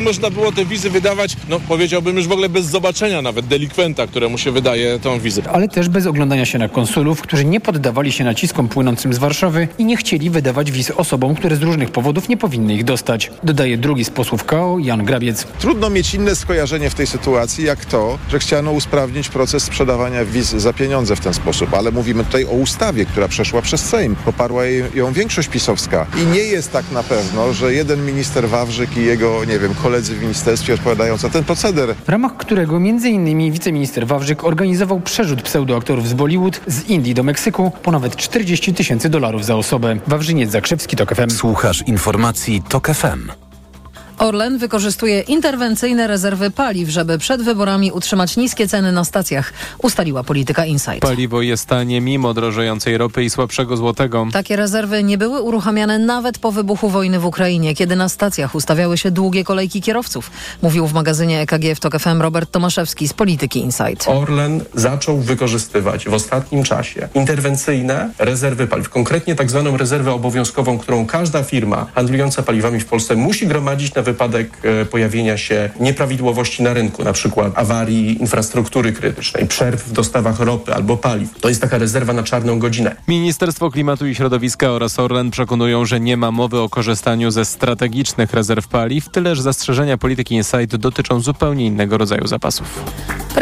Można było te wizy wydawać, no powiedziałbym już w ogóle bez zobaczenia nawet delikwenta, któremu się wydaje tą wizę. Ale też bez oglądania się na konsulów, którzy nie poddawali się naciskom płynącym z Warszawy i nie chcieli wydawać wiz osobom, które z różnych powodów nie powinny ich dostać. Dodaje drugi z posłów KO, Jan Grabiec. Trudno mieć inne skojarzenie w tej sytuacji, jak to, że chciano usprawnić proces sprzedawania wiz za pieniądze w ten sposób. Ale mówimy tutaj o ustawie, która przeszła przez Sejm. Poparła ją większość pisowska. I nie jest tak na pewno, że jeden minister Wawrzyk i jego, nie wiem, koledzy w ministerstwie odpowiadają za ten proceder. W ramach którego m.in. wiceminister Wawrzyk organizował przerzut pseudoaktorów z Bollywood z Indii do Meksyku po nawet 40 tysięcy dolarów za osobę. Wawrzyniec Zakrzewski, TOK FM. Słuchasz informacji TOK FM. Orlen wykorzystuje interwencyjne rezerwy paliw, żeby przed wyborami utrzymać niskie ceny na stacjach, ustaliła polityka Insight. Paliwo jest tanie mimo drożejącej ropy i słabszego złotego. Takie rezerwy nie były uruchamiane nawet po wybuchu wojny w Ukrainie, kiedy na stacjach ustawiały się długie kolejki kierowców, mówił w magazynie EKG w TOK FM Robert Tomaszewski z polityki Insight. Orlen zaczął wykorzystywać w ostatnim czasie interwencyjne rezerwy paliw, konkretnie tak zwaną rezerwę obowiązkową, którą każda firma handlująca paliwami w Polsce musi gromadzić na wypadek e, pojawienia się nieprawidłowości na rynku, na przykład awarii infrastruktury krytycznej, przerw w dostawach ropy albo paliw. To jest taka rezerwa na czarną godzinę. Ministerstwo Klimatu i Środowiska oraz Orlen przekonują, że nie ma mowy o korzystaniu ze strategicznych rezerw paliw, tyle że zastrzeżenia polityki Insight dotyczą zupełnie innego rodzaju zapasów.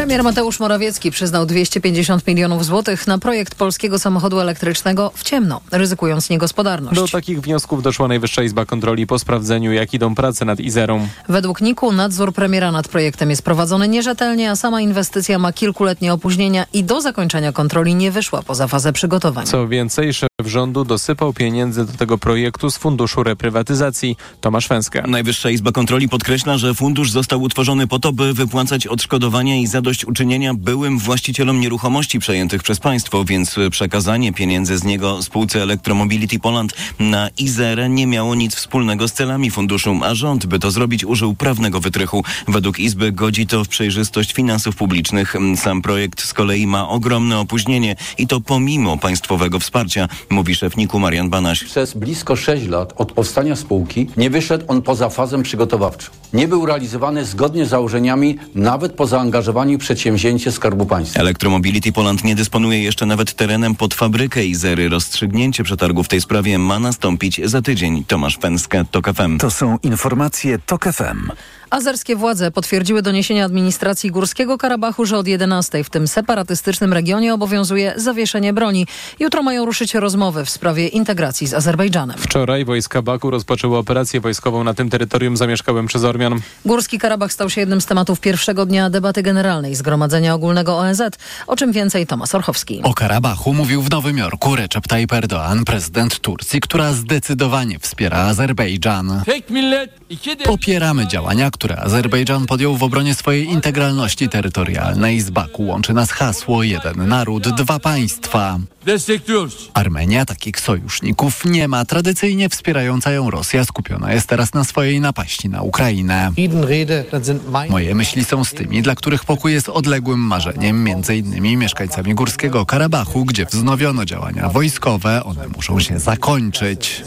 Premier Mateusz Morawiecki przyznał 250 milionów złotych na projekt polskiego samochodu elektrycznego w ciemno, ryzykując niegospodarność. Do takich wniosków doszła Najwyższa Izba Kontroli po sprawdzeniu, jak idą prace nad Izerą. Według NIK-u nadzór premiera nad projektem jest prowadzony nierzetelnie, a sama inwestycja ma kilkuletnie opóźnienia i do zakończenia kontroli nie wyszła poza fazę przygotowań. Co więcej, szef rządu dosypał pieniędzy do tego projektu z Funduszu Reprywatyzacji. Tomasz Węska. Najwyższa Izba Kontroli podkreśla, że fundusz został utworzony po to, by wypłacać odszkodowania i zadośćuczynienia byłym właścicielom nieruchomości przejętych przez państwo, więc przekazanie pieniędzy z niego spółce Electromobility Poland na Izerę nie miało nic wspólnego z celami funduszu, a rząd, by to zrobić, użył prawnego wytrychu. Według Izby godzi to w przejrzystość finansów publicznych. Sam projekt z kolei ma ogromne opóźnienie i to pomimo państwowego wsparcia, mówi szef NIK-u Marian Banaś. Przez blisko 6 lat od powstania spółki nie wyszedł on poza fazę przygotowawczą. Nie był realizowany zgodnie z założeniami nawet po zaangażowaniu przedsięwzięcie Skarbu Państwa. Electromobility Poland nie dysponuje jeszcze nawet terenem pod fabrykę Izery. Rozstrzygnięcie przetargu w tej sprawie ma nastąpić za tydzień. Tomasz Pęska, TOK FM. To są informacje TOK FM. Azerskie władze potwierdziły doniesienia administracji Górskiego Karabachu, że od 11 w tym separatystycznym regionie obowiązuje zawieszenie broni. Jutro mają ruszyć rozmowy w sprawie integracji z Azerbejdżanem. Wczoraj wojska Baku rozpoczęły operację wojskową na tym terytorium zamieszkałym przez Ormian. Górski Karabach stał się jednym z tematów pierwszego dnia debaty generalnej Zgromadzenia Ogólnego ONZ. O czym więcej Tomasz Orchowski. O Karabachu mówił w Nowym Jorku Recep Tayyip Erdoğan, prezydent Turcji, która zdecydowanie wspiera Azerbejdżan. Popieramy działania, które Azerbejdżan podjął w obronie swojej integralności terytorialnej. Z Baku łączy nas hasło jeden naród, dwa państwa. Armenia takich sojuszników nie ma. Tradycyjnie wspierająca ją Rosja skupiona jest teraz na swojej napaści na Ukrainę. Moje myśli są z tymi, dla których pokój jest odległym marzeniem, między innymi mieszkańcami Górskiego Karabachu, gdzie wznowiono działania wojskowe. One muszą się zakończyć.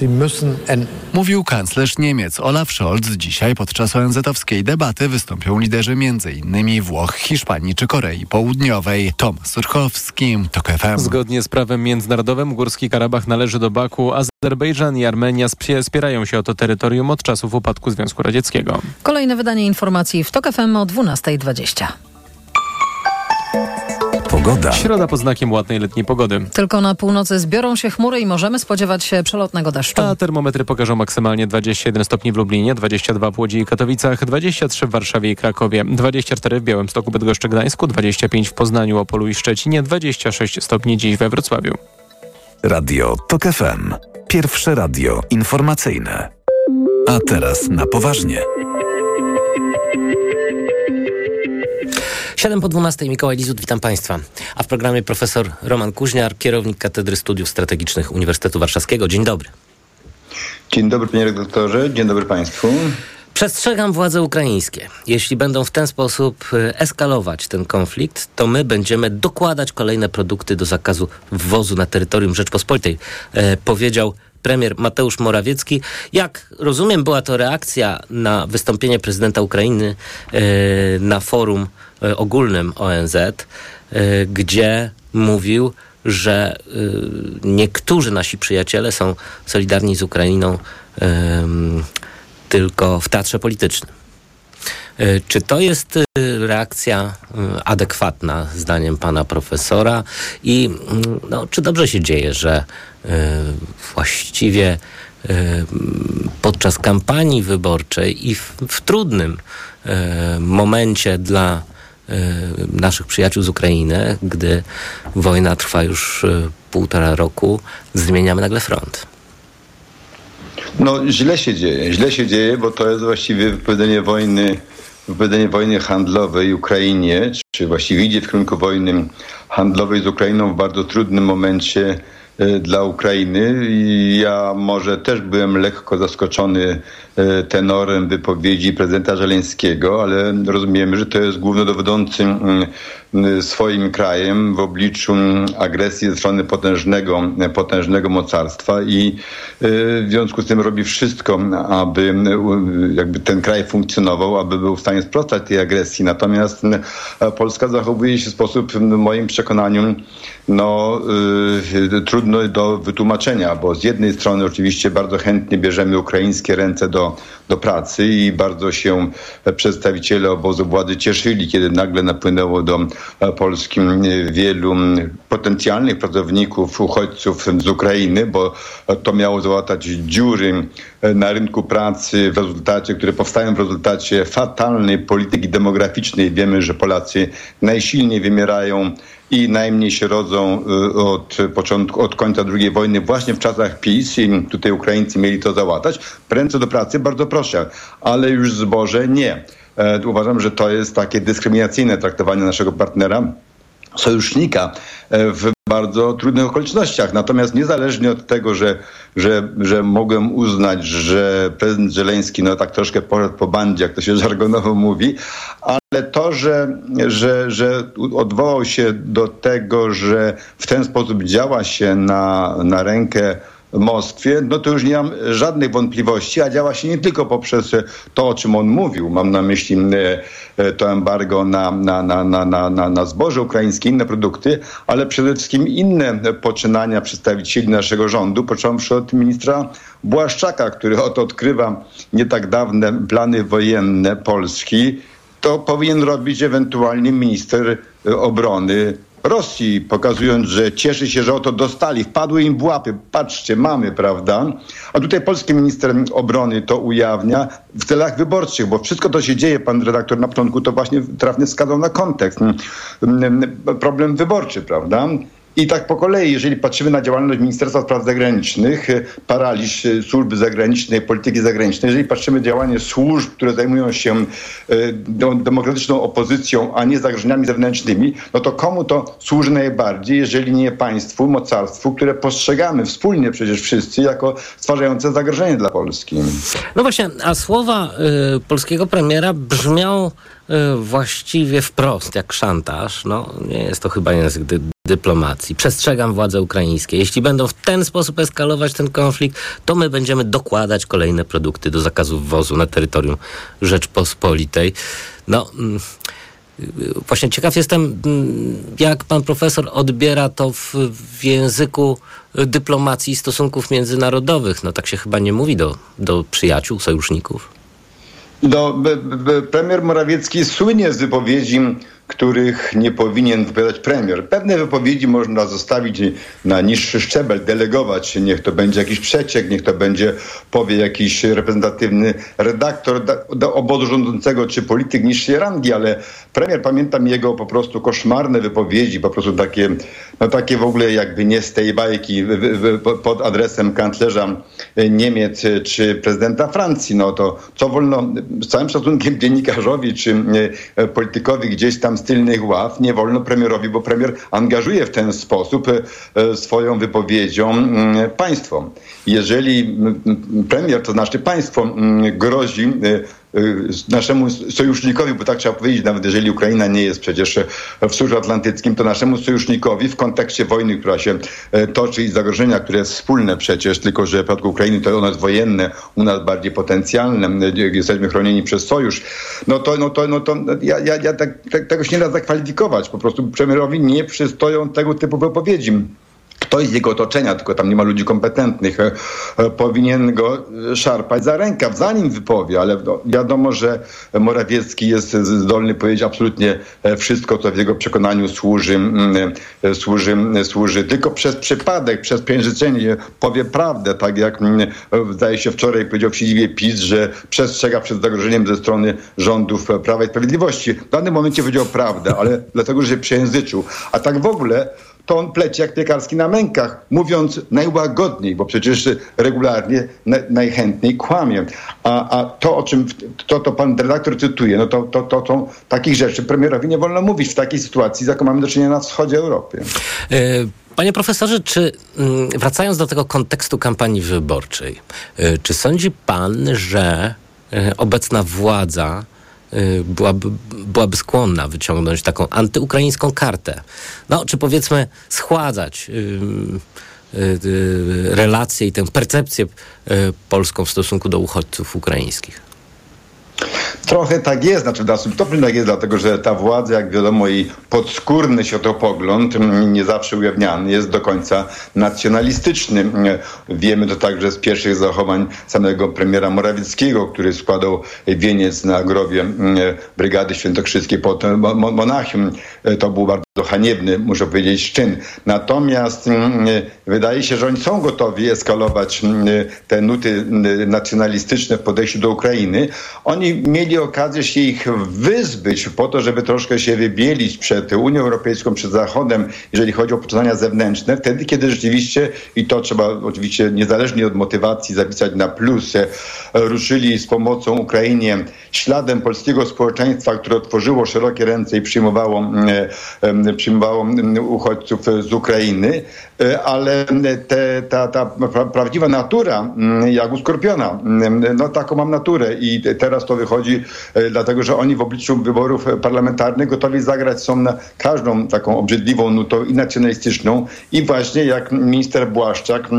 Mówił kanclerz Niemiec Olaf Scholz. Dzisiaj podczas ONZ-owskiej debaty wystąpią liderzy m.in. Włoch, Hiszpanii czy Korei Południowej. Tomasz Surchowski, TOK FM. Zgodnie z prawem międzynarodowym Górski Karabach należy do Baku. Azerbejdżan i Armenia spierają się o to terytorium od czasów upadku Związku Radzieckiego. Kolejne wydanie informacji w TOK FM o 12.20. Pogoda. Środa pod znakiem ładnej letniej pogody. Tylko na północy zbiorą się chmury i możemy spodziewać się przelotnego deszczu. A termometry pokażą maksymalnie 21 stopni w Lublinie, 22 w Łodzi i Katowicach, 23 w Warszawie i Krakowie, 24 w Białymstoku, Bydgoszczy, Gdańsku, 25 w Poznaniu, Opolu i Szczecinie, 26 stopni dziś we Wrocławiu. Radio TOK FM. Pierwsze radio informacyjne. A teraz na poważnie. 7 po 12 Mikołaj Lizut, witam Państwa. A w programie profesor Roman Kuźniar, kierownik Katedry Studiów Strategicznych Uniwersytetu Warszawskiego. Dzień dobry. Dzień dobry panie redaktorze, dzień dobry Państwu. Przestrzegam władze ukraińskie. Jeśli będą w ten sposób eskalować ten konflikt, to my będziemy dokładać kolejne produkty do zakazu wwozu na terytorium Rzeczpospolitej, e, powiedział premier Mateusz Morawiecki. Jak rozumiem, była to reakcja na wystąpienie prezydenta Ukrainy e, na forum e, ogólnym ONZ, e, gdzie mówił, że niektórzy nasi przyjaciele są solidarni z Ukrainą tylko w teatrze politycznym. Czy to jest reakcja adekwatna, zdaniem pana profesora? I no, czy dobrze się dzieje, że właściwie podczas kampanii wyborczej i w, w trudnym momencie dla naszych przyjaciół z Ukrainy, gdy wojna trwa już półtora roku, zmieniamy nagle front. No źle się dzieje, źle się dzieje, bo to jest właściwie wypowiedzenie wojny, wypowiedzenie wojny handlowej Ukrainie, czy właściwie idzie w kierunku wojny handlowej z Ukrainą w bardzo trudnym momencie dla Ukrainy. Ja może też byłem lekko zaskoczony tenorem wypowiedzi prezydenta Żeleńskiego, ale rozumiemy, że to jest głównodowodzący swoim krajem w obliczu agresji ze strony potężnego, potężnego mocarstwa i w związku z tym robi wszystko, aby jakby ten kraj funkcjonował, aby był w stanie sprostać tej agresji. Natomiast Polska zachowuje się w sposób, w moim przekonaniu, no, trudno do wytłumaczenia, bo z jednej strony oczywiście bardzo chętnie bierzemy ukraińskie ręce do, do pracy i bardzo się przedstawiciele obozu władzy cieszyli, kiedy nagle napłynęło do Polski wielu potencjalnych pracowników, uchodźców z Ukrainy, bo to miało załatać dziury na rynku pracy w rezultacie, które powstają w rezultacie fatalnej polityki demograficznej. Wiemy, że Polacy najsilniej wymierają i najmniej się rodzą od początku, od końca II wojny właśnie w czasach PiS i tutaj Ukraińcy mieli to załatać. Ręce do pracy, bardzo ale już zboże nie. Uważam, że to jest takie dyskryminacyjne traktowanie naszego partnera sojusznika w bardzo trudnych okolicznościach. Natomiast niezależnie od tego, że, że, że mogłem uznać, że prezydent Żeleński no tak troszkę poszedł po bandzie, jak to się żargonowo mówi, ale to, że, że, że odwołał się do tego, że w ten sposób działa się na, na rękę Moskwie, no to już nie mam żadnych wątpliwości, a działa się nie tylko poprzez to, o czym on mówił. Mam na myśli to embargo na, na, na, na, na, na zboże ukraińskie, inne produkty, ale przede wszystkim inne poczynania przedstawicieli naszego rządu, począwszy od ministra Błaszczaka, który oto odkrywa nie tak dawne plany wojenne Polski. To powinien robić ewentualnie minister obrony Rosji, pokazując, że cieszy się, że oto dostali, wpadły im w łapy. Patrzcie, mamy, prawda? A tutaj polski minister obrony to ujawnia w celach wyborczych, bo wszystko to się dzieje, pan redaktor na początku to właśnie trafnie wskazał na kontekst. Problem wyborczy, prawda? I tak po kolei, jeżeli patrzymy na działalność Ministerstwa Spraw Zagranicznych, paraliż służby zagranicznej, polityki zagranicznej, jeżeli patrzymy na działanie służb, które zajmują się demokratyczną opozycją, a nie zagrożeniami zewnętrznymi, no to komu to służy najbardziej, jeżeli nie państwu, mocarstwu, które postrzegamy wspólnie przecież wszyscy jako stwarzające zagrożenie dla Polski. No właśnie, a słowa y, polskiego premiera brzmią y, właściwie wprost, jak szantaż. No, nie jest to chyba język dyplomacji. Przestrzegam władze ukraińskie. Jeśli będą w ten sposób eskalować ten konflikt, to my będziemy dokładać kolejne produkty do zakazu wwozu na terytorium Rzeczpospolitej. No, mm, właśnie ciekaw jestem, mm, jak pan profesor odbiera to w, w języku dyplomacji i stosunków międzynarodowych. No tak się chyba nie mówi do, do przyjaciół, sojuszników. No, premier Morawiecki słynie z wypowiedzi których nie powinien wypowiadać premier. Pewne wypowiedzi można zostawić na niższy szczebel, delegować. Niech to będzie jakiś przeciek, niech to będzie powie jakiś reprezentatywny redaktor do obozu rządzącego czy polityk niższej rangi, ale premier, pamiętam jego po prostu koszmarne wypowiedzi, po prostu takie, no takie w ogóle jakby nie z tej bajki pod adresem kanclerza Niemiec czy prezydenta Francji. No to co wolno, z całym szacunkiem dziennikarzowi czy politykowi gdzieś tam z tylnych ław nie wolno premierowi, bo premier angażuje w ten sposób swoją wypowiedzią państwo. Jeżeli premier, to znaczy państwo, grozi y, naszemu sojusznikowi, bo tak trzeba powiedzieć, nawet jeżeli Ukraina nie jest przecież w Sojusze Atlantyckim, to naszemu sojusznikowi w kontekście wojny, która się e, toczy i zagrożenia, które jest wspólne przecież, tylko że w przypadku Ukrainy to ono jest wojenne, u nas bardziej potencjalne, jesteśmy chronieni przez sojusz, no to, no to, no to ja, ja, ja tak, tak, tego się nie da zakwalifikować. Po prostu premierowi nie przystoją tego typu wypowiedzi ktoś z jego otoczenia, tylko tam nie ma ludzi kompetentnych, e, e, powinien go szarpać za rękaw, zanim wypowie, ale no, wiadomo, że Morawiecki jest zdolny powiedzieć absolutnie e, wszystko, co w jego przekonaniu służy, służy, służy tylko przez przypadek, przez piężyczenie powie prawdę, tak jak zdaje się wczoraj powiedział w siedzibie PiS, że przestrzega przed zagrożeniem ze strony rządów Prawa i Sprawiedliwości. W danym momencie powiedział prawdę, ale dlatego, że się przejęzyczył. A tak w ogóle to on pleci jak piekarski na mękach, mówiąc najłagodniej, bo przecież regularnie na, najchętniej kłamie. A, a to, o czym to, to pan redaktor cytuje, no to, to, to, to takich rzeczy premierowi nie wolno mówić w takiej sytuacji, z jaką mamy do czynienia na wschodzie Europy. E, panie profesorze, czy mm, wracając do tego kontekstu kampanii wyborczej, e, czy sądzi pan, że e, obecna władza byłaby, byłaby skłonna wyciągnąć taką antyukraińską kartę. No, czy powiedzmy schładzać y, y, relacje i tę percepcję polską w stosunku do uchodźców ukraińskich. Trochę tak jest, znaczy dalszym stopniu tak jest, dlatego że ta władza, jak wiadomo, i podskórny światopogląd, mm, nie zawsze ujawniany, jest do końca nacjonalistyczny. Wiemy to także z pierwszych zachowań samego premiera Morawieckiego, który składał wieniec na grobie mm, Brygady Świętokrzyskiej pod Monachium. To był bardzo haniebny, muszę powiedzieć, czyn. Natomiast mm, wydaje się, że oni są gotowi eskalować te nuty nacjonalistyczne w podejściu do Ukrainy. Oni mieli okazję się ich wyzbyć po to, żeby troszkę się wybielić przed Unią Europejską, przed Zachodem, jeżeli chodzi o poczynania zewnętrzne, wtedy, kiedy rzeczywiście, i to trzeba oczywiście niezależnie od motywacji zapisać na plus, ruszyli z pomocą Ukrainie śladem polskiego społeczeństwa, które otworzyło szerokie ręce i przyjmowało, przyjmowało uchodźców z Ukrainy, e, ale te, ta, ta prawdziwa natura, jak u skorpiona, no taką mam naturę i teraz to wychodzi, e, dlatego że oni w obliczu wyborów parlamentarnych gotowi zagrać są na każdą taką obrzydliwą nutą i nacjonalistyczną. I właśnie jak minister Błaszczak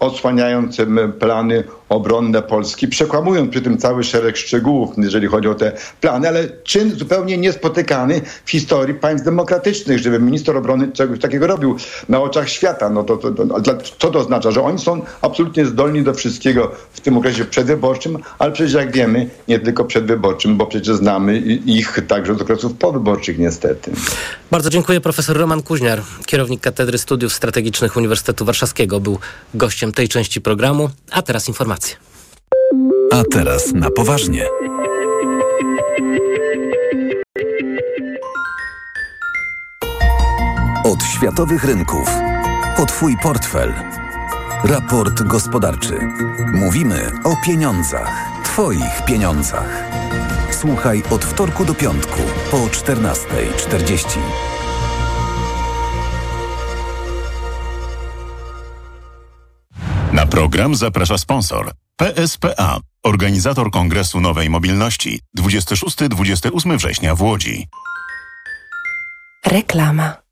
odsłaniając plany obronne Polski, przekłamując przy tym cały szereg szczegółów, jeżeli chodzi o te plany, ale czyn zupełnie niespotykany w historii państw demokratycznych, żeby minister obrony czegoś takiego robił na oczach świata. No to, to, to, co to oznacza? Że oni są absolutnie zdolni do wszystkiego w tym okresie przedwyborczym, ale przecież jak wiemy, nie tylko przedwyborczym, bo przecież znamy ich także z okresów powyborczych niestety. Bardzo dziękuję. Profesor Roman Kuźniar, kierownik Katedry Studiów Strategicznych Uniwersytetu Warszawskiego, był gościem tej części programu. A teraz informacje. A teraz na poważnie. Od światowych rynków po Twój portfel. Raport gospodarczy. Mówimy o pieniądzach. Twoich pieniądzach. Słuchaj od wtorku do piątku po 14.40. Na program zaprasza sponsor PSPA, organizator Kongresu Nowej Mobilności 26-28 września w Łodzi. Reklama.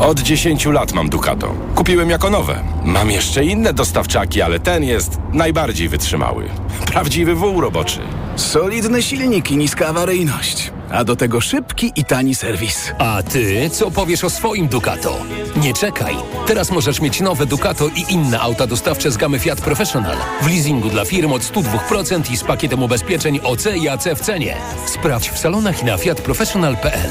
Od 10 lat mam Ducato. Kupiłem jako nowe. Mam jeszcze inne dostawczaki, ale ten jest najbardziej wytrzymały. Prawdziwy wół roboczy. Solidny silnik i niska awaryjność. A do tego szybki i tani serwis. A ty co powiesz o swoim Ducato? Nie czekaj. Teraz możesz mieć nowe Ducato i inne auta dostawcze z gamy Fiat Professional. W leasingu dla firm od 102% i z pakietem ubezpieczeń OC i AC w cenie. Sprawdź w salonach i na fiatprofessional.pl.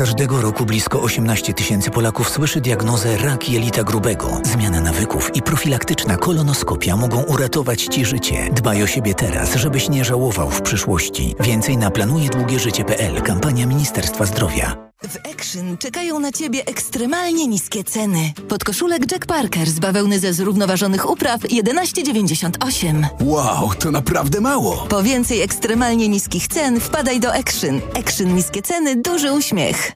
Każdego roku blisko 18 tysięcy Polaków słyszy diagnozę rak jelita grubego. Zmiana nawyków i profilaktyczna kolonoskopia mogą uratować Ci życie. Dbaj o siebie teraz, żebyś nie żałował w przyszłości. Więcej na planujedługieżycie.pl. Kampania Ministerstwa Zdrowia. W Action czekają na Ciebie ekstremalnie niskie ceny. Podkoszulek Jack Parker z bawełny ze zrównoważonych upraw 11,98. Wow, to naprawdę mało. Po więcej ekstremalnie niskich cen wpadaj do Action. Action niskie ceny, duży uśmiech.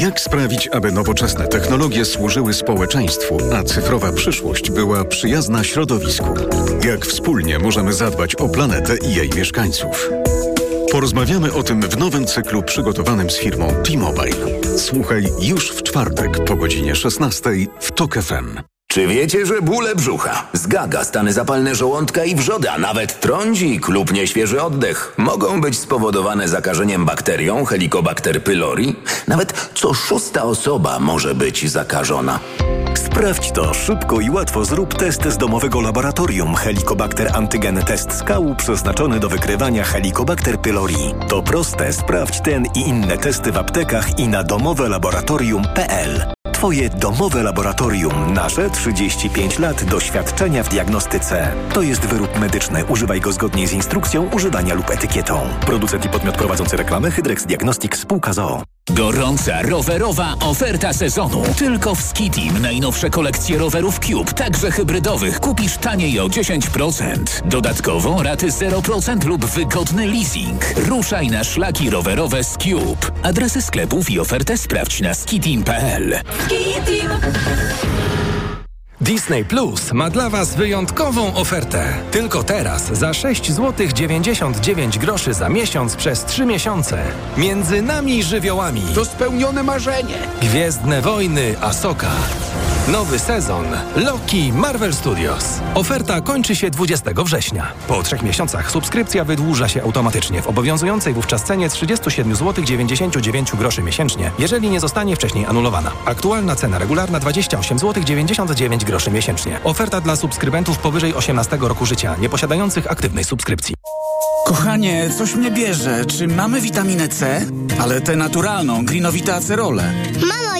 Jak sprawić, aby nowoczesne technologie służyły społeczeństwu, a cyfrowa przyszłość była przyjazna środowisku? Jak wspólnie możemy zadbać o planetę i jej mieszkańców? Porozmawiamy o tym w nowym cyklu przygotowanym z firmą T-Mobile. Słuchaj już w czwartek po godzinie 16 w TOK FM. Czy wiecie, że bóle brzucha, zgaga, stany zapalne żołądka i wrzody, a nawet trądzik lub nieświeży oddech mogą być spowodowane zakażeniem bakterią Helicobacter pylori? Nawet co szósta osoba może być zakażona. Sprawdź to szybko i łatwo. Zrób test z domowego laboratorium Helicobacter Antygen Test Skału przeznaczony do wykrywania Helicobacter pylori. To proste. Sprawdź ten i inne testy w aptekach i na domowelaboratorium.pl. Twoje domowe laboratorium. Nasze 35 lat doświadczenia w diagnostyce. To jest wyrób medyczny. Używaj go zgodnie z instrukcją używania lub etykietą. Producent i podmiot prowadzący reklamę Hydrex Diagnostics Spółka ZOO. Gorąca rowerowa oferta sezonu. Tylko w Skitim najnowsze kolekcje rowerów Cube, także hybrydowych, kupisz taniej o 10%. Dodatkowo raty 0% lub wygodny leasing. Ruszaj na szlaki rowerowe z Cube. Adresy sklepów i ofertę sprawdź na skitim.pl. Disney Plus ma dla Was wyjątkową ofertę. Tylko teraz za 6 zł 99 groszy za miesiąc przez 3 miesiące. Między nami żywiołami. To spełnione marzenie. Gwiezdne wojny Asoka. Nowy sezon Loki Marvel Studios. Oferta kończy się 20 września. Po trzech miesiącach subskrypcja wydłuża się automatycznie w obowiązującej wówczas cenie 37 zł 99 groszy miesięcznie, jeżeli nie zostanie wcześniej anulowana. Aktualna cena regularna 28 zł 99 groszy miesięcznie. Oferta dla subskrybentów powyżej 18 roku życia, nieposiadających aktywnej subskrypcji. Kochanie, coś mnie bierze. Czy mamy witaminę C? Ale tę naturalną, grinowite acerole. Mamo?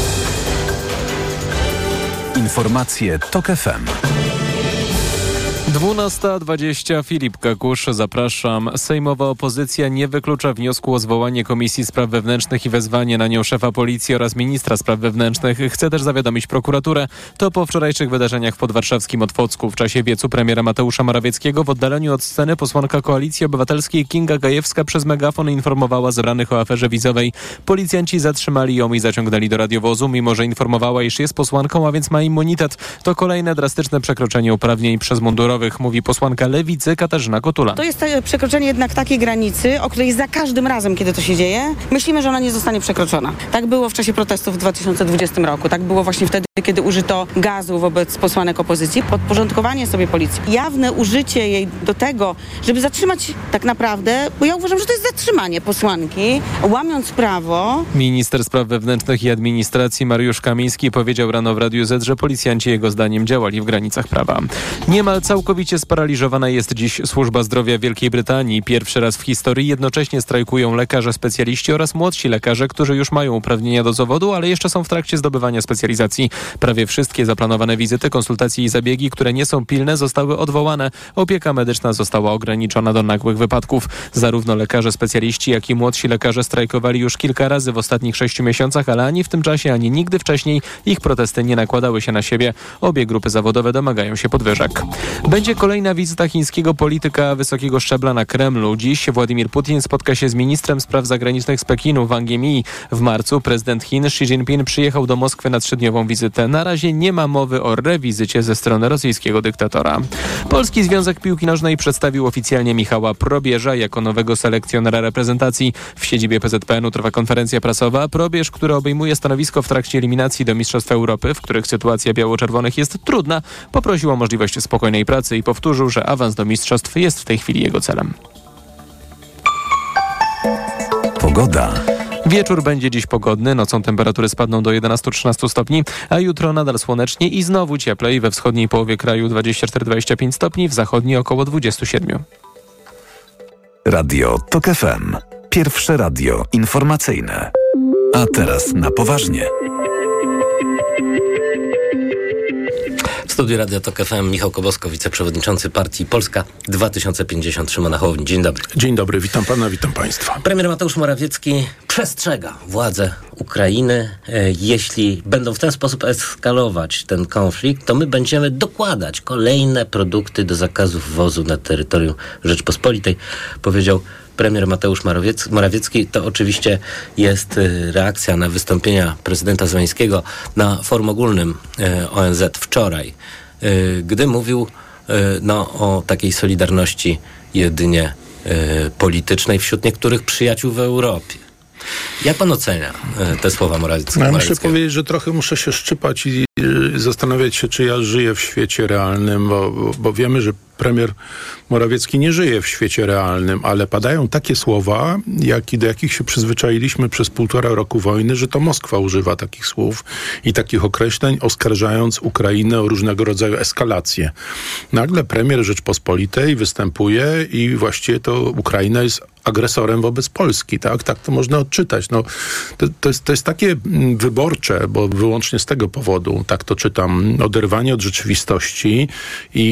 Informacje TOK FM. 12.20 Filip Kakusz, zapraszam. Sejmowa opozycja nie wyklucza wniosku o zwołanie Komisji Spraw Wewnętrznych i wezwanie na nią szefa policji oraz ministra spraw wewnętrznych. Chce też zawiadomić prokuraturę. To po wczorajszych wydarzeniach w podwarszawskim Otwocku. W czasie wiecu premiera Mateusza Morawieckiego w oddaleniu od sceny posłanka Koalicji Obywatelskiej Kinga Gajewska przez megafon informowała zebranych o aferze wizowej. Policjanci zatrzymali ją i zaciągnęli do radiowozu, mimo że informowała, iż jest posłanką, a więc ma immunitet. To kolejne drastyczne przekroczenie uprawnień przez mówi posłanka Lewicy Katarzyna Kotula. To jest e, przekroczenie jednak takiej granicy, o której za każdym razem, kiedy to się dzieje, myślimy, że ona nie zostanie przekroczona. Tak było w czasie protestów w 2020 roku. Tak było właśnie wtedy, kiedy użyto gazu wobec posłanek opozycji. Podporządkowanie sobie policji. Jawne użycie jej do tego, żeby zatrzymać tak naprawdę, bo ja uważam, że to jest zatrzymanie posłanki, łamiąc prawo. Minister Spraw Wewnętrznych i Administracji Mariusz Kamiński powiedział rano w Radiu Z, że policjanci jego zdaniem działali w granicach prawa. Niemal całkowicie sparaliżowana jest dziś służba zdrowia Wielkiej Brytanii. Pierwszy raz w historii jednocześnie strajkują lekarze specjaliści oraz młodsi lekarze, którzy już mają uprawnienia do zawodu, ale jeszcze są w trakcie zdobywania specjalizacji. Prawie wszystkie zaplanowane wizyty, konsultacje i zabiegi, które nie są pilne, zostały odwołane. Opieka medyczna została ograniczona do nagłych wypadków. Zarówno lekarze specjaliści, jak i młodsi lekarze strajkowali już kilka razy w ostatnich sześciu miesiącach, ale ani w tym czasie, ani nigdy wcześniej ich protesty nie nakładały się na siebie. Obie grupy zawodowe domagają się podwyżek. Będzie Będzie kolejna wizyta chińskiego polityka wysokiego szczebla na Kremlu. Dziś Władimir Putin spotka się z ministrem spraw zagranicznych z Pekinu, Wang Yi. W marcu prezydent Chin Xi Jinping przyjechał do Moskwy na trzydniową wizytę. Na razie nie ma mowy o rewizycie ze strony rosyjskiego dyktatora. Polski Związek Piłki Nożnej przedstawił oficjalnie Michała Probierza jako nowego selekcjonera reprezentacji. W siedzibie PZPN-u trwa konferencja prasowa. Probierz, który obejmuje stanowisko w trakcie eliminacji do Mistrzostw Europy, w których sytuacja biało-czerwonych jest trudna, poprosił o możliwość spokojnej pracy i powtórzył, że awans do mistrzostw jest w tej chwili jego celem. Pogoda. Wieczór będzie dziś pogodny, nocą temperatury spadną do 11-13 stopni, a jutro nadal słonecznie i znowu cieplej. We wschodniej połowie kraju 24-25 stopni, w zachodniej około 27. Radio TOK FM. Pierwsze radio informacyjne. A teraz na poważnie. Studiu Radia Tok FM Michał Kobosko, wiceprzewodniczący partii Polska 2050 Szymona Hołowni. Dzień dobry. Dzień dobry, witam pana, witam państwa. Premier Mateusz Morawiecki przestrzega władze Ukrainy. E, jeśli będą w ten sposób eskalować ten konflikt, to my będziemy dokładać kolejne produkty do zakazu wwozu na terytorium Rzeczpospolitej, powiedział premier Mateusz Morawiecki. To oczywiście jest y, reakcja na wystąpienia prezydenta Zwańskiego na forum ogólnym y, ONZ wczoraj, y, gdy mówił no, o takiej solidarności jedynie politycznej wśród niektórych przyjaciół w Europie. Jak pan ocenia te słowa Morawieckiego? No, ja muszę powiedzieć, że trochę muszę się szczypać i zastanawiać się, czy ja żyję w świecie realnym, bo, bo wiemy, że premier Morawiecki nie żyje w świecie realnym, ale padają takie słowa, jak, do jakich się przyzwyczailiśmy przez półtora roku wojny, że to Moskwa używa takich słów i takich określeń, oskarżając Ukrainę o różnego rodzaju eskalacje. Nagle premier Rzeczpospolitej występuje i właściwie to Ukraina jest agresorem wobec Polski, tak? Tak to można odczytać. No, to, to, jest, to jest takie mm, wyborcze, bo wyłącznie z tego powodu, tak to czytam, oderwanie od rzeczywistości i,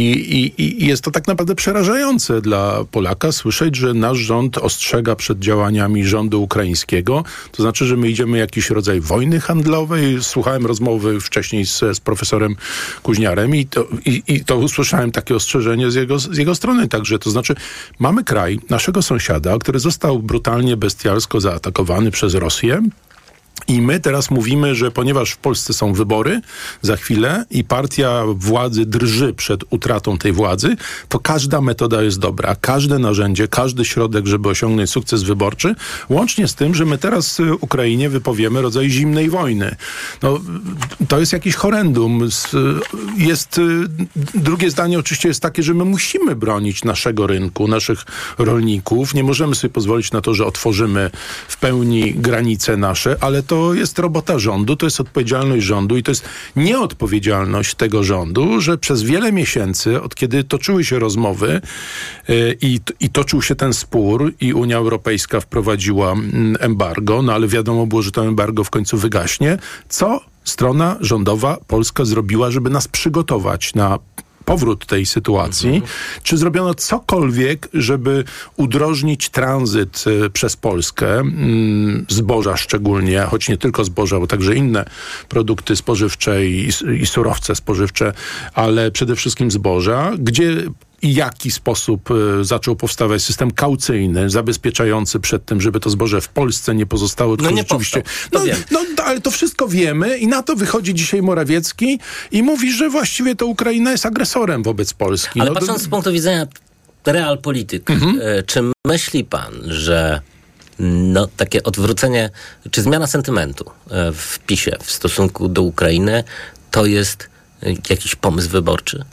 i, i jest to tak naprawdę przerażające dla Polaka słyszeć, że nasz rząd ostrzega przed działaniami rządu ukraińskiego. To znaczy, że my idziemy jakiś rodzaj wojny handlowej. Słuchałem rozmowy wcześniej z, z profesorem Kuźniarem i to, i, i to usłyszałem takie ostrzeżenie z jego, z jego strony. Także to znaczy, mamy kraj, naszego sąsiada, który został brutalnie, bestialsko zaatakowany przez Rosję. I my teraz mówimy, że ponieważ w Polsce są wybory za chwilę i partia władzy drży przed utratą tej władzy, to każda metoda jest dobra. Każde narzędzie, każdy środek, żeby osiągnąć sukces wyborczy, łącznie z tym, że my teraz y, Ukrainie wypowiemy rodzaj zimnej wojny. No, to jest jakiś horrendum. Y, jest, y, drugie zdanie oczywiście jest takie, że my musimy bronić naszego rynku, naszych rolników. Nie możemy sobie pozwolić na to, że otworzymy w pełni granice nasze, ale to jest robota rządu, to jest odpowiedzialność rządu i to jest nieodpowiedzialność tego rządu, że przez wiele miesięcy, od kiedy toczyły się rozmowy yy, i, i toczył się ten spór i Unia Europejska wprowadziła mm, embargo, no ale wiadomo było, że to embargo w końcu wygaśnie, co strona rządowa Polska zrobiła, żeby nas przygotować na powrót tej sytuacji. Mhm. Czy zrobiono cokolwiek, żeby udrożnić tranzyt y, przez Polskę, mm, zboża szczególnie, choć nie tylko zboża, bo także inne produkty spożywcze i, i surowce spożywcze, ale przede wszystkim zboża, gdzie i jaki sposób y, zaczął powstawać system kaucyjny, zabezpieczający przed tym, żeby to zboże w Polsce nie pozostało. No nie rzeczywiście. No, no, ale to wszystko wiemy i na to wychodzi dzisiaj Morawiecki i mówi, że właściwie to Ukraina jest agresorem wobec Polski. Ale no, patrząc z punktu widzenia realpolityk, mhm. E, czy myśli pan, że no, takie odwrócenie, czy zmiana sentymentu e, w PiSie w stosunku do Ukrainy to jest e, jakiś pomysł wyborczy?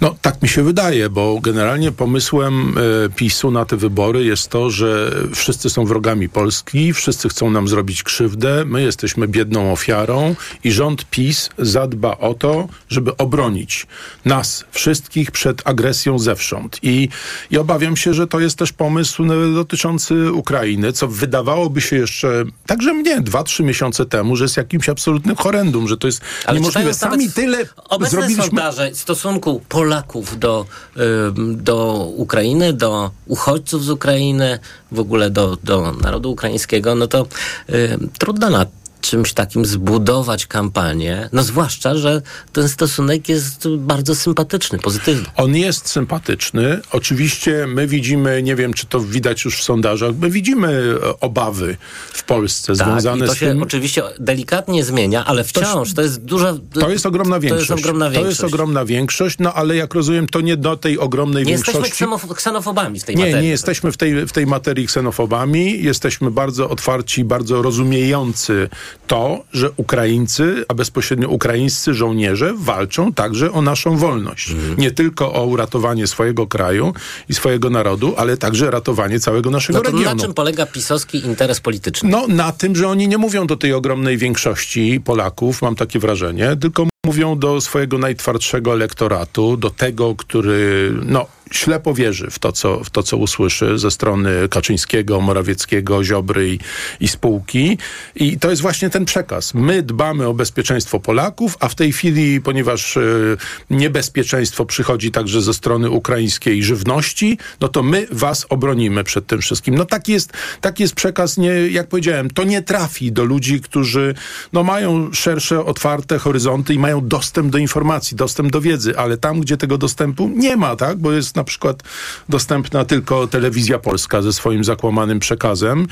No, tak mi się wydaje, bo generalnie pomysłem e, PiSu na te wybory jest to, że wszyscy są wrogami Polski, wszyscy chcą nam zrobić krzywdę, my jesteśmy biedną ofiarą i rząd PiS zadba o to, żeby obronić nas wszystkich przed agresją zewsząd. I, i obawiam się, że to jest też pomysł dotyczący Ukrainy, co wydawałoby się jeszcze, także mnie, dwa, trzy miesiące temu, że jest jakimś absolutnym horrendum, że to jest Ale niemożliwe. Sami tyle zrobiliśmy... sondaże stosunku Polaków Polaków do, do Ukrainy, do uchodźców z Ukrainy, w ogóle do, do narodu ukraińskiego, no to trudno na czymś takim zbudować kampanię, no zwłaszcza, że ten stosunek jest bardzo sympatyczny, pozytywny. On jest sympatyczny. Oczywiście my widzimy, nie wiem czy to widać już w sondażach, my widzimy e, obawy w Polsce Tak, związane i to z się tym. oczywiście delikatnie zmienia, ale wciąż to jest duża... To jest ogromna większość. To jest ogromna To jest większość. ogromna większość, no ale jak rozumiem, to nie do tej ogromnej Nie jesteśmy większości. ksenof- ksenofobami w tej nie, materii. nie jesteśmy w tej, w tej materii ksenofobami. Jesteśmy bardzo otwarci, bardzo rozumiejący to, że Ukraińcy, a bezpośrednio ukraińscy żołnierze walczą także o naszą wolność. Mhm. Nie tylko o uratowanie swojego kraju i swojego narodu, ale także ratowanie całego naszego No to regionu. na czym polega pisowski interes polityczny? No, na tym, że oni nie mówią do tej ogromnej większości Polaków, mam takie wrażenie, tylko mówią do swojego najtwardszego elektoratu, do tego, który no, ślepo wierzy w to, co, w to, co usłyszy ze strony Kaczyńskiego, Morawieckiego, Ziobry i, i spółki. I to jest właśnie ten przekaz. My dbamy o bezpieczeństwo Polaków, a w tej chwili, ponieważ e, niebezpieczeństwo przychodzi także ze strony ukraińskiej żywności, no to my was obronimy przed tym wszystkim. No taki jest, taki jest przekaz, nie, jak powiedziałem, to nie trafi do ludzi, którzy no, mają szersze, otwarte horyzonty i mają dostęp do informacji, dostęp do wiedzy, ale tam, gdzie tego dostępu nie ma, tak, bo jest na przykład dostępna tylko telewizja polska ze swoim zakłamanym przekazem,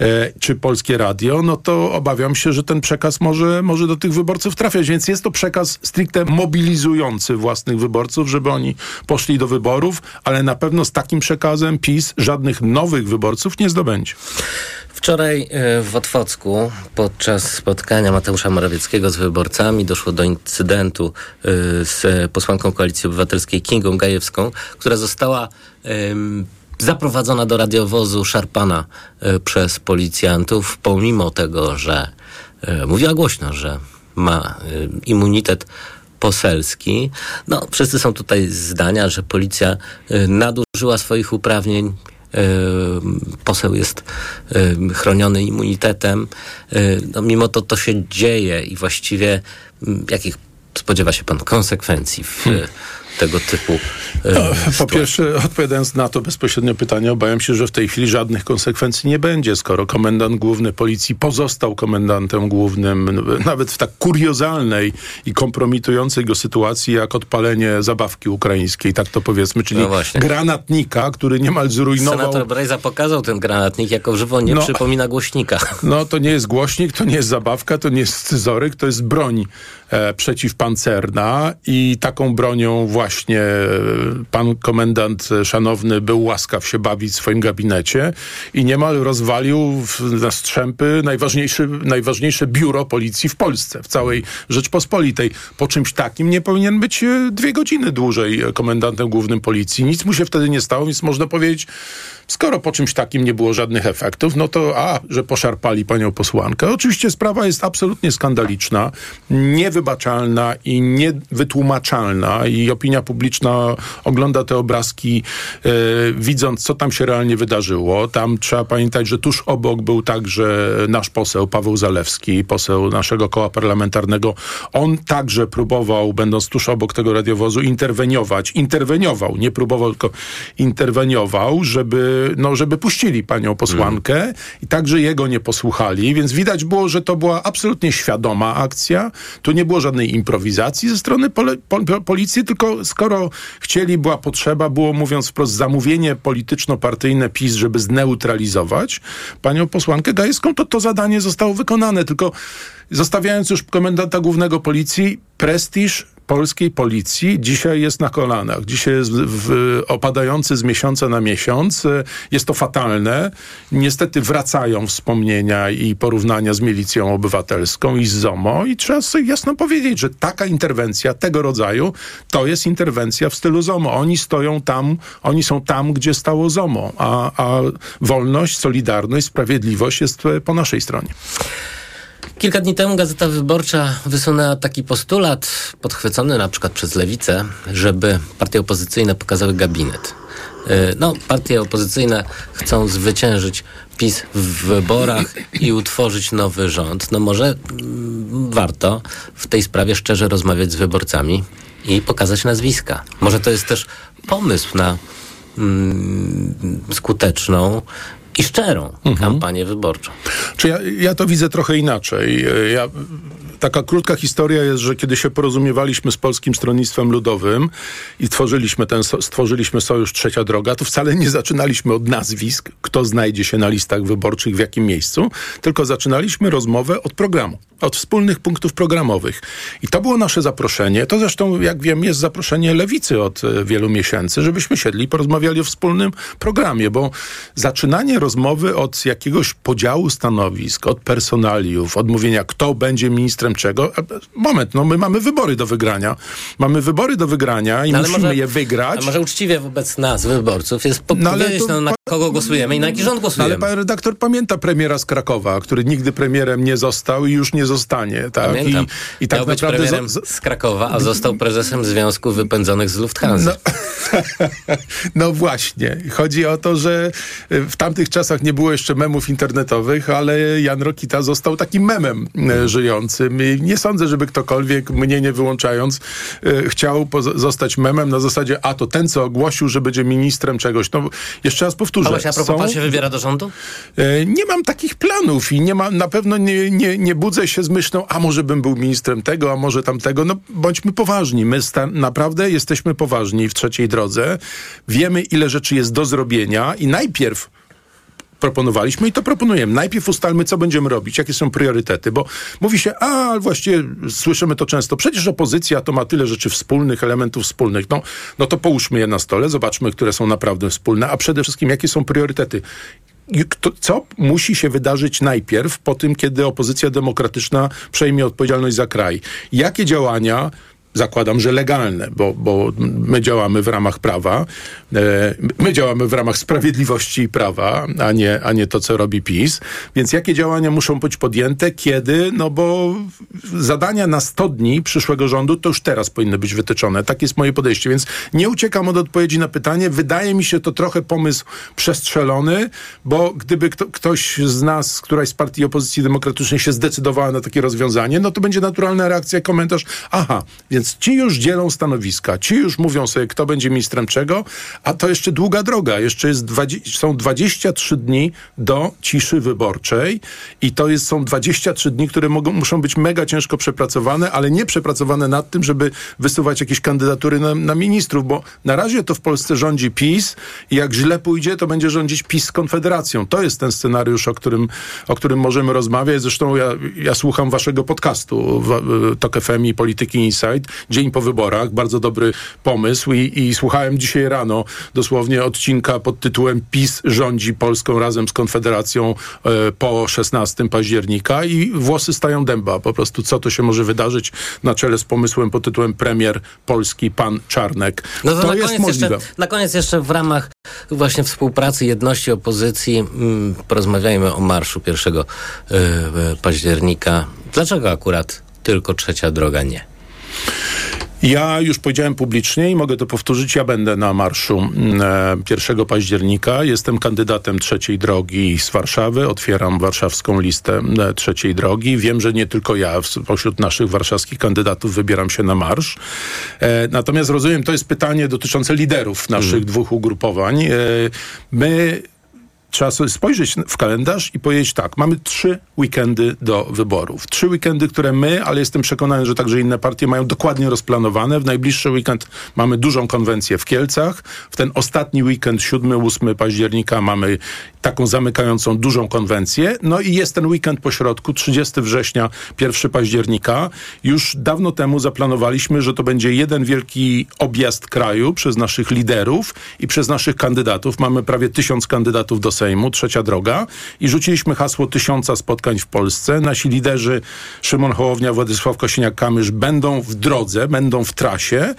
e, czy polskie radio, no to obawiam się, że ten przekaz może, może do tych wyborców trafiać, więc jest to przekaz stricte mobilizujący własnych wyborców, żeby oni poszli do wyborów, ale na pewno z takim przekazem PiS żadnych nowych wyborców nie zdobędzie. Wczoraj e, w Otwocku podczas spotkania Mateusza Morawieckiego z wyborcami doszło do incydentu e, z posłanką Koalicji Obywatelskiej Kingą Gajewską, która została zaprowadzona do radiowozu szarpana e, przez policjantów, pomimo tego, że mówiła głośno, że ma immunitet poselski. No, wszyscy są tutaj zdania, że policja nadużyła swoich uprawnień. Poseł jest chroniony immunitetem. No, mimo to to się dzieje i właściwie jakich spodziewa się pan konsekwencji w e, tego typu e, No, po pierwsze, odpowiadając na to bezpośrednio pytanie, obawiam się, że w tej chwili żadnych konsekwencji nie będzie, skoro komendant główny policji pozostał komendantem głównym, nawet w tak kuriozalnej i kompromitującej go sytuacji, jak odpalenie zabawki ukraińskiej, tak to powiedzmy, czyli No granatnika, który niemal zrujnował... Senator Brejza pokazał ten granatnik jako żywo nie No. przypomina głośnika. No to nie jest głośnik, to nie jest zabawka, to nie jest scyzoryk, to jest broń e, przeciwpancerna i taką bronią właśnie e, pan komendant e, szanowny był łaskaw się bawić w swoim gabinecie i niemal rozwalił na strzępy najważniejsze biuro policji w Polsce, w całej Rzeczpospolitej. Po czymś takim nie powinien być e, dwie godziny dłużej komendantem głównym policji. Nic mu się wtedy nie stało, więc można powiedzieć, Skoro po czymś takim nie było żadnych efektów, no to a, że poszarpali panią posłankę. Oczywiście sprawa jest absolutnie skandaliczna, niewybaczalna i niewytłumaczalna i opinia publiczna ogląda te obrazki e, widząc, co tam się realnie wydarzyło. Tam trzeba pamiętać, że tuż obok był także nasz poseł Paweł Zalewski, poseł naszego koła parlamentarnego. On także próbował, będąc tuż obok tego radiowozu, interweniować. Interweniował, nie próbował, tylko interweniował, żeby, no, żeby puścili panią posłankę i także jego nie posłuchali, więc widać było, że to była absolutnie świadoma akcja. Tu nie było żadnej improwizacji ze strony pole, pol, policji, tylko skoro chcieli, była potrzeba, było mówiąc wprost zamówienie polityczno-partyjne PiS, żeby zneutralizować panią posłankę Gajewską, to to zadanie zostało wykonane. Tylko zostawiając już komendanta głównego policji, prestiż polskiej policji dzisiaj jest na kolanach. Dzisiaj jest w, opadający z miesiąca na miesiąc. Jest to fatalne. Niestety wracają wspomnienia i porównania z milicją obywatelską i z ZOMO i trzeba sobie jasno powiedzieć, że taka interwencja tego rodzaju to jest interwencja w stylu ZOMO. Oni stoją tam, oni są tam, gdzie stało ZOMO, a, a wolność, solidarność, sprawiedliwość jest po naszej stronie. Kilka dni temu Gazeta Wyborcza wysunęła taki postulat, podchwycony na przykład przez Lewicę, żeby partie opozycyjne pokazały gabinet. Yy, No, partie opozycyjne chcą zwyciężyć PiS w wyborach i utworzyć nowy rząd. No może mm, warto w tej sprawie szczerze rozmawiać z wyborcami i pokazać nazwiska. Może to jest też pomysł na mm, skuteczną i szczerą kampanię wyborczą. Czy ja, ja to widzę trochę inaczej. Ja, taka krótka historia jest, że kiedy się porozumiewaliśmy z Polskim Stronnictwem Ludowym i tworzyliśmy ten, stworzyliśmy Sojusz Trzecia Droga, to wcale nie zaczynaliśmy od nazwisk, kto znajdzie się na listach wyborczych, w jakim miejscu, tylko zaczynaliśmy rozmowę od programu, od wspólnych punktów programowych. I to było nasze zaproszenie. To zresztą, jak wiem, jest zaproszenie Lewicy od e, wielu miesięcy, żebyśmy siedli i porozmawiali o wspólnym programie, bo zaczynanie rozmowy od jakiegoś podziału stanowisk, od personaliów, od mówienia, kto będzie ministrem czego. Moment, no my mamy wybory do wygrania. Mamy wybory do wygrania i no, musimy może, je wygrać. A może uczciwie wobec nas, wyborców, jest po no, powiedzieć, to, no, na kogo głosujemy i na jaki rząd głosujemy. ale pan redaktor pamięta premiera z Krakowa, który nigdy premierem nie został i już nie zostanie. Tak? Pamiętam. I, i tak Miał naprawdę być premierem z... Krakowa, a został prezesem Związku Wypędzonych z Lufthansa. No, no właśnie. Chodzi o to, że w tamtych czasach nie było jeszcze memów internetowych, ale Jan Rokita został takim memem e, żyjącym. I nie sądzę, żeby ktokolwiek, mnie nie wyłączając, e, chciał zostać memem na zasadzie, a to ten, co ogłosił, że będzie ministrem czegoś. No, jeszcze raz powtórzę. Ale a propos, są... pan się wybiera do rządu? E, nie mam takich planów i nie ma, na pewno nie, nie, nie budzę się z myślą, a może bym był ministrem tego, a może tamtego. No bądźmy poważni. My naprawdę jesteśmy poważni w trzeciej drodze. Wiemy, ile rzeczy jest do zrobienia i najpierw proponowaliśmy i to proponujemy. Najpierw ustalmy, co będziemy robić, jakie są priorytety, bo mówi się, a właściwie słyszymy to często, przecież opozycja to ma tyle rzeczy wspólnych, elementów wspólnych. No, no to połóżmy je na stole, zobaczmy, które są naprawdę wspólne, a przede wszystkim, jakie są priorytety co musi się wydarzyć najpierw po tym, kiedy opozycja demokratyczna przejmie odpowiedzialność za kraj? Jakie działania zakładam, że legalne, bo, bo my działamy w ramach prawa, e, my działamy w ramach sprawiedliwości i prawa, a nie, a nie to, co robi PiS. Więc jakie działania muszą być podjęte, kiedy? No bo zadania na 100 dni przyszłego rządu to już teraz powinny być wytyczone. Tak jest moje podejście, więc nie uciekam od odpowiedzi na pytanie. Wydaje mi się to trochę pomysł przestrzelony, bo gdyby kto, ktoś z nas, któraś z partii opozycji demokratycznej się zdecydowała na takie rozwiązanie, no to będzie naturalna reakcja, komentarz, aha, więc więc ci już dzielą stanowiska, ci już mówią sobie, kto będzie ministrem czego, a to jeszcze długa droga. Jeszcze jest 20, są 23 dni do ciszy wyborczej i to jest, są 23 dni, które mogą, muszą być mega ciężko przepracowane, ale nie przepracowane nad tym, żeby wysuwać jakieś kandydatury na, na ministrów, bo na razie to w Polsce rządzi PiS i jak źle pójdzie, to będzie rządzić PiS z Konfederacją. To jest ten scenariusz, o którym, o którym możemy rozmawiać. Zresztą ja, ja słucham waszego podcastu TOK FM i Polityki Insight dzień po wyborach. Bardzo dobry pomysł i, i słuchałem dzisiaj rano dosłownie odcinka pod tytułem PiS rządzi Polską razem z Konfederacją e, po 16 października i włosy stają dęba. Po prostu co to się może wydarzyć na czele z pomysłem pod tytułem premier Polski, pan Czarnek. No to, to jest możliwe. Jeszcze, na koniec jeszcze w ramach właśnie współpracy, jedności opozycji mm, porozmawiajmy o marszu 1 y, e, października. Dlaczego akurat tylko trzecia droga nie? Ja już powiedziałem publicznie i mogę to powtórzyć. Ja będę na marszu 1 e, października. Jestem kandydatem trzeciej drogi z Warszawy. Otwieram warszawską listę e, trzeciej drogi. Wiem, że nie tylko ja pośród naszych warszawskich kandydatów wybieram się na marsz. E, natomiast rozumiem, to jest pytanie dotyczące liderów naszych hmm. dwóch ugrupowań. My trzeba sobie spojrzeć w kalendarz i powiedzieć tak, mamy trzy weekendy do wyborów. Trzy weekendy, które my, ale jestem przekonany, że także inne partie mają dokładnie rozplanowane. W najbliższy weekend mamy dużą konwencję w Kielcach. W ten ostatni weekend, 7-8 października, mamy taką zamykającą dużą konwencję. No i jest ten weekend po środku, 30 września, 1 października. Już dawno temu zaplanowaliśmy, że to będzie jeden wielki objazd kraju przez naszych liderów i przez naszych kandydatów. Mamy prawie tysiąc kandydatów do Sejmu, trzecia droga i rzuciliśmy hasło tysiąca spotkań w Polsce. Nasi liderzy Szymon Hołownia, Władysław Kosiniak-Kamysz będą w drodze, będą w trasie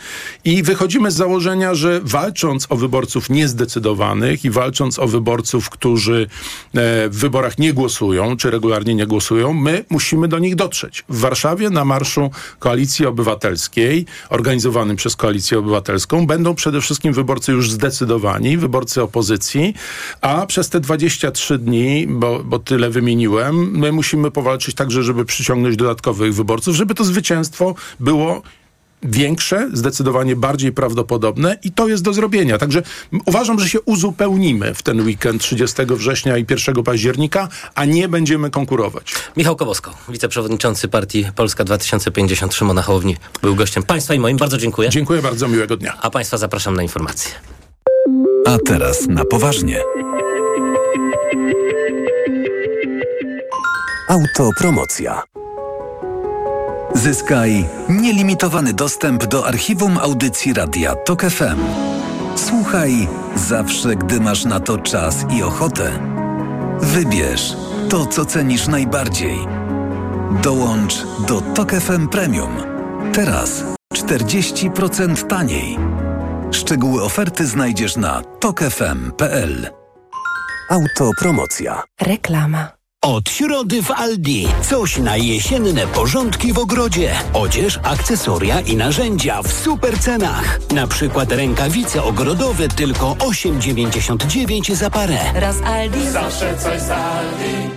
i wychodzimy z założenia, że walcząc o wyborców niezdecydowanych i walcząc o wyborców, którzy e, w wyborach nie głosują, czy regularnie nie głosują, my musimy do nich dotrzeć. W Warszawie na Marszu Koalicji Obywatelskiej, organizowanym przez Koalicję Obywatelską, będą przede wszystkim wyborcy już zdecydowani, wyborcy opozycji, a przez przez te 23 dni, bo, bo tyle wymieniłem, my musimy powalczyć także, żeby przyciągnąć dodatkowych wyborców, żeby to zwycięstwo było większe, zdecydowanie bardziej prawdopodobne i to jest do zrobienia. Także uważam, że się uzupełnimy w ten weekend 30 września i 1 października, a nie będziemy konkurować. Michał Kowosko, wiceprzewodniczący partii Polska 2050 Szymona Hołowni był gościem Państwa i moim. Bardzo dziękuję. Dziękuję bardzo, miłego dnia. A Państwa zapraszam na informacje. A teraz na poważnie. Autopromocja. Zyskaj nielimitowany dostęp do archiwum audycji radia TOK FM. Słuchaj zawsze, gdy masz na to czas i ochotę. Wybierz to, co cenisz najbardziej. Dołącz do TOK FM Premium. Teraz 40% taniej. Szczegóły oferty znajdziesz na tokefm.pl. Autopromocja. Reklama. Od środy w Aldi. Coś na jesienne porządki w ogrodzie. Odzież, akcesoria i narzędzia w super cenach. Na przykład rękawice ogrodowe tylko 8,99 za parę. Raz Aldi. Zawsze coś z Aldi.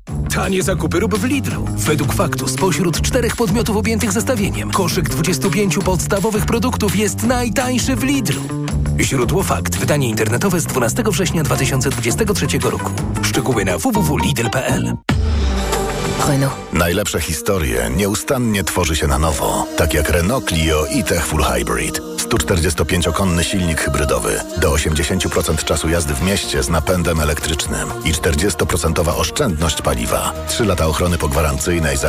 Tanie zakupy rób w Lidlu. Według faktu spośród czterech podmiotów objętych zestawieniem koszyk 25 podstawowych produktów jest najtańszy w Lidlu. Źródło fakt. Wydanie internetowe z 12 września 2023 roku. Szczegóły na www.lidl.pl Renault. Najlepsze historie nieustannie tworzy się na nowo. Tak jak Renault Clio i Tech Full Hybrid. 145-konny silnik hybrydowy. Do 80% czasu jazdy w mieście z napędem elektrycznym. I 40% oszczędność paliwa. 3 lata ochrony pogwarancyjnej za